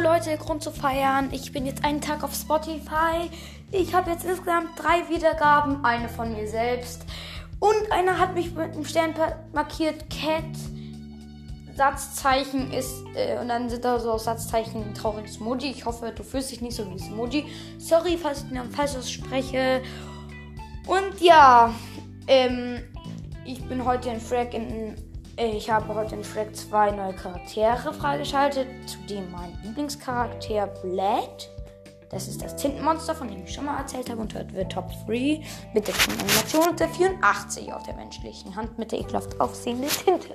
Leute, Grund zu feiern. Ich bin jetzt einen Tag auf Spotify. Ich habe jetzt insgesamt drei Wiedergaben, eine von mir selbst. Und einer hat mich mit einem Stern markiert. Cat. Satzzeichen ist, äh, und dann sind da so Satzzeichen ein trauriges Emoji. Ich hoffe, du fühlst dich nicht so wie das Emoji. Sorry, falls ich den falsch ausspreche. Und ja, ähm, ich bin heute in Frag in ich habe heute in Shrek zwei neue Charaktere freigeschaltet. Zudem mein Lieblingscharakter Blad. Das ist das Tintenmonster, von dem ich schon mal erzählt habe. Und heute wird Top 3 mit der Animation und der 84 auf der menschlichen Hand mit der ekelhaft aufsehende Tinte.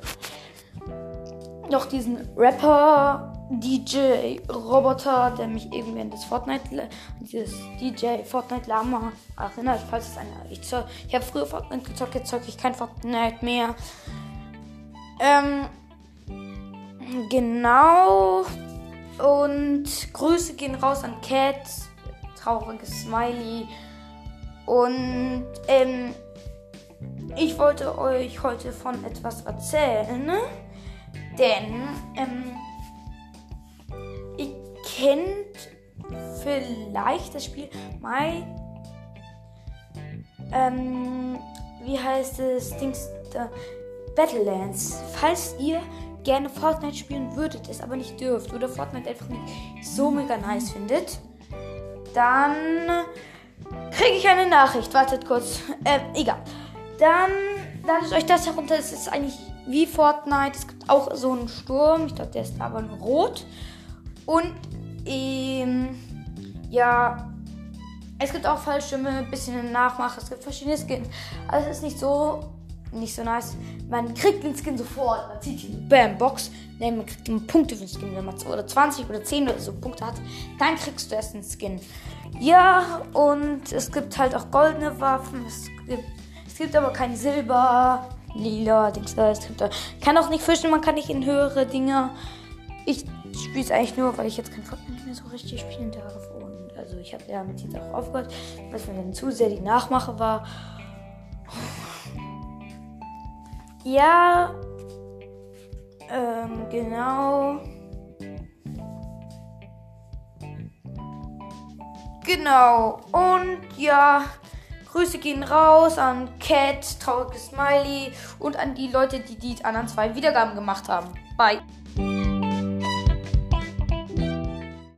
Noch diesen Rapper DJ Roboter, der mich irgendwie an das Fortnite, dieses DJ Fortnite Lama erinnert, falls es einer. Ich, ich habe früher Fortnite gezockt, jetzt zocke ich kein Fortnite mehr. Ähm, genau. Und Grüße gehen raus an Cat. Trauriges Smiley. Und ähm, ich wollte euch heute von etwas erzählen. Ne? Denn ähm, ihr kennt vielleicht das Spiel My. Ähm, wie heißt es? Dings. Da, Battlelands. Falls ihr gerne Fortnite spielen würdet, es aber nicht dürft oder Fortnite einfach nicht so mega nice findet, dann kriege ich eine Nachricht. Wartet kurz. Äh, egal. Dann ladet euch das herunter. Es ist eigentlich wie Fortnite. Es gibt auch so einen Sturm. Ich glaube, der ist aber nur rot. Und ähm, ja, es gibt auch Fallschirme, ein bisschen Nachmache. Es gibt verschiedene Skins. Also es ist nicht so nicht so nice. Man kriegt den Skin sofort. Man zieht ihn, bam, Box. Ne, man kriegt immer Punkte für den Skin. Wenn man oder 20 oder 10 oder so Punkte hat, dann kriegst du erst den Skin. Ja, und es gibt halt auch goldene Waffen. Es gibt, es gibt aber kein Silber, lila, Dings da. Es gibt da. kann auch nicht fischen, man kann nicht in höhere Dinger. Ich spiele es eigentlich nur, weil ich jetzt kein Fortnite mehr so richtig spielen darf. Und also ich habe ja mit dieser auch aufgehört, es mir dann zu sehr die Nachmache war. Ja, ähm, genau. Genau. Und ja, Grüße gehen raus an Cat, trauriges Smiley und an die Leute, die die anderen zwei Wiedergaben gemacht haben. Bye.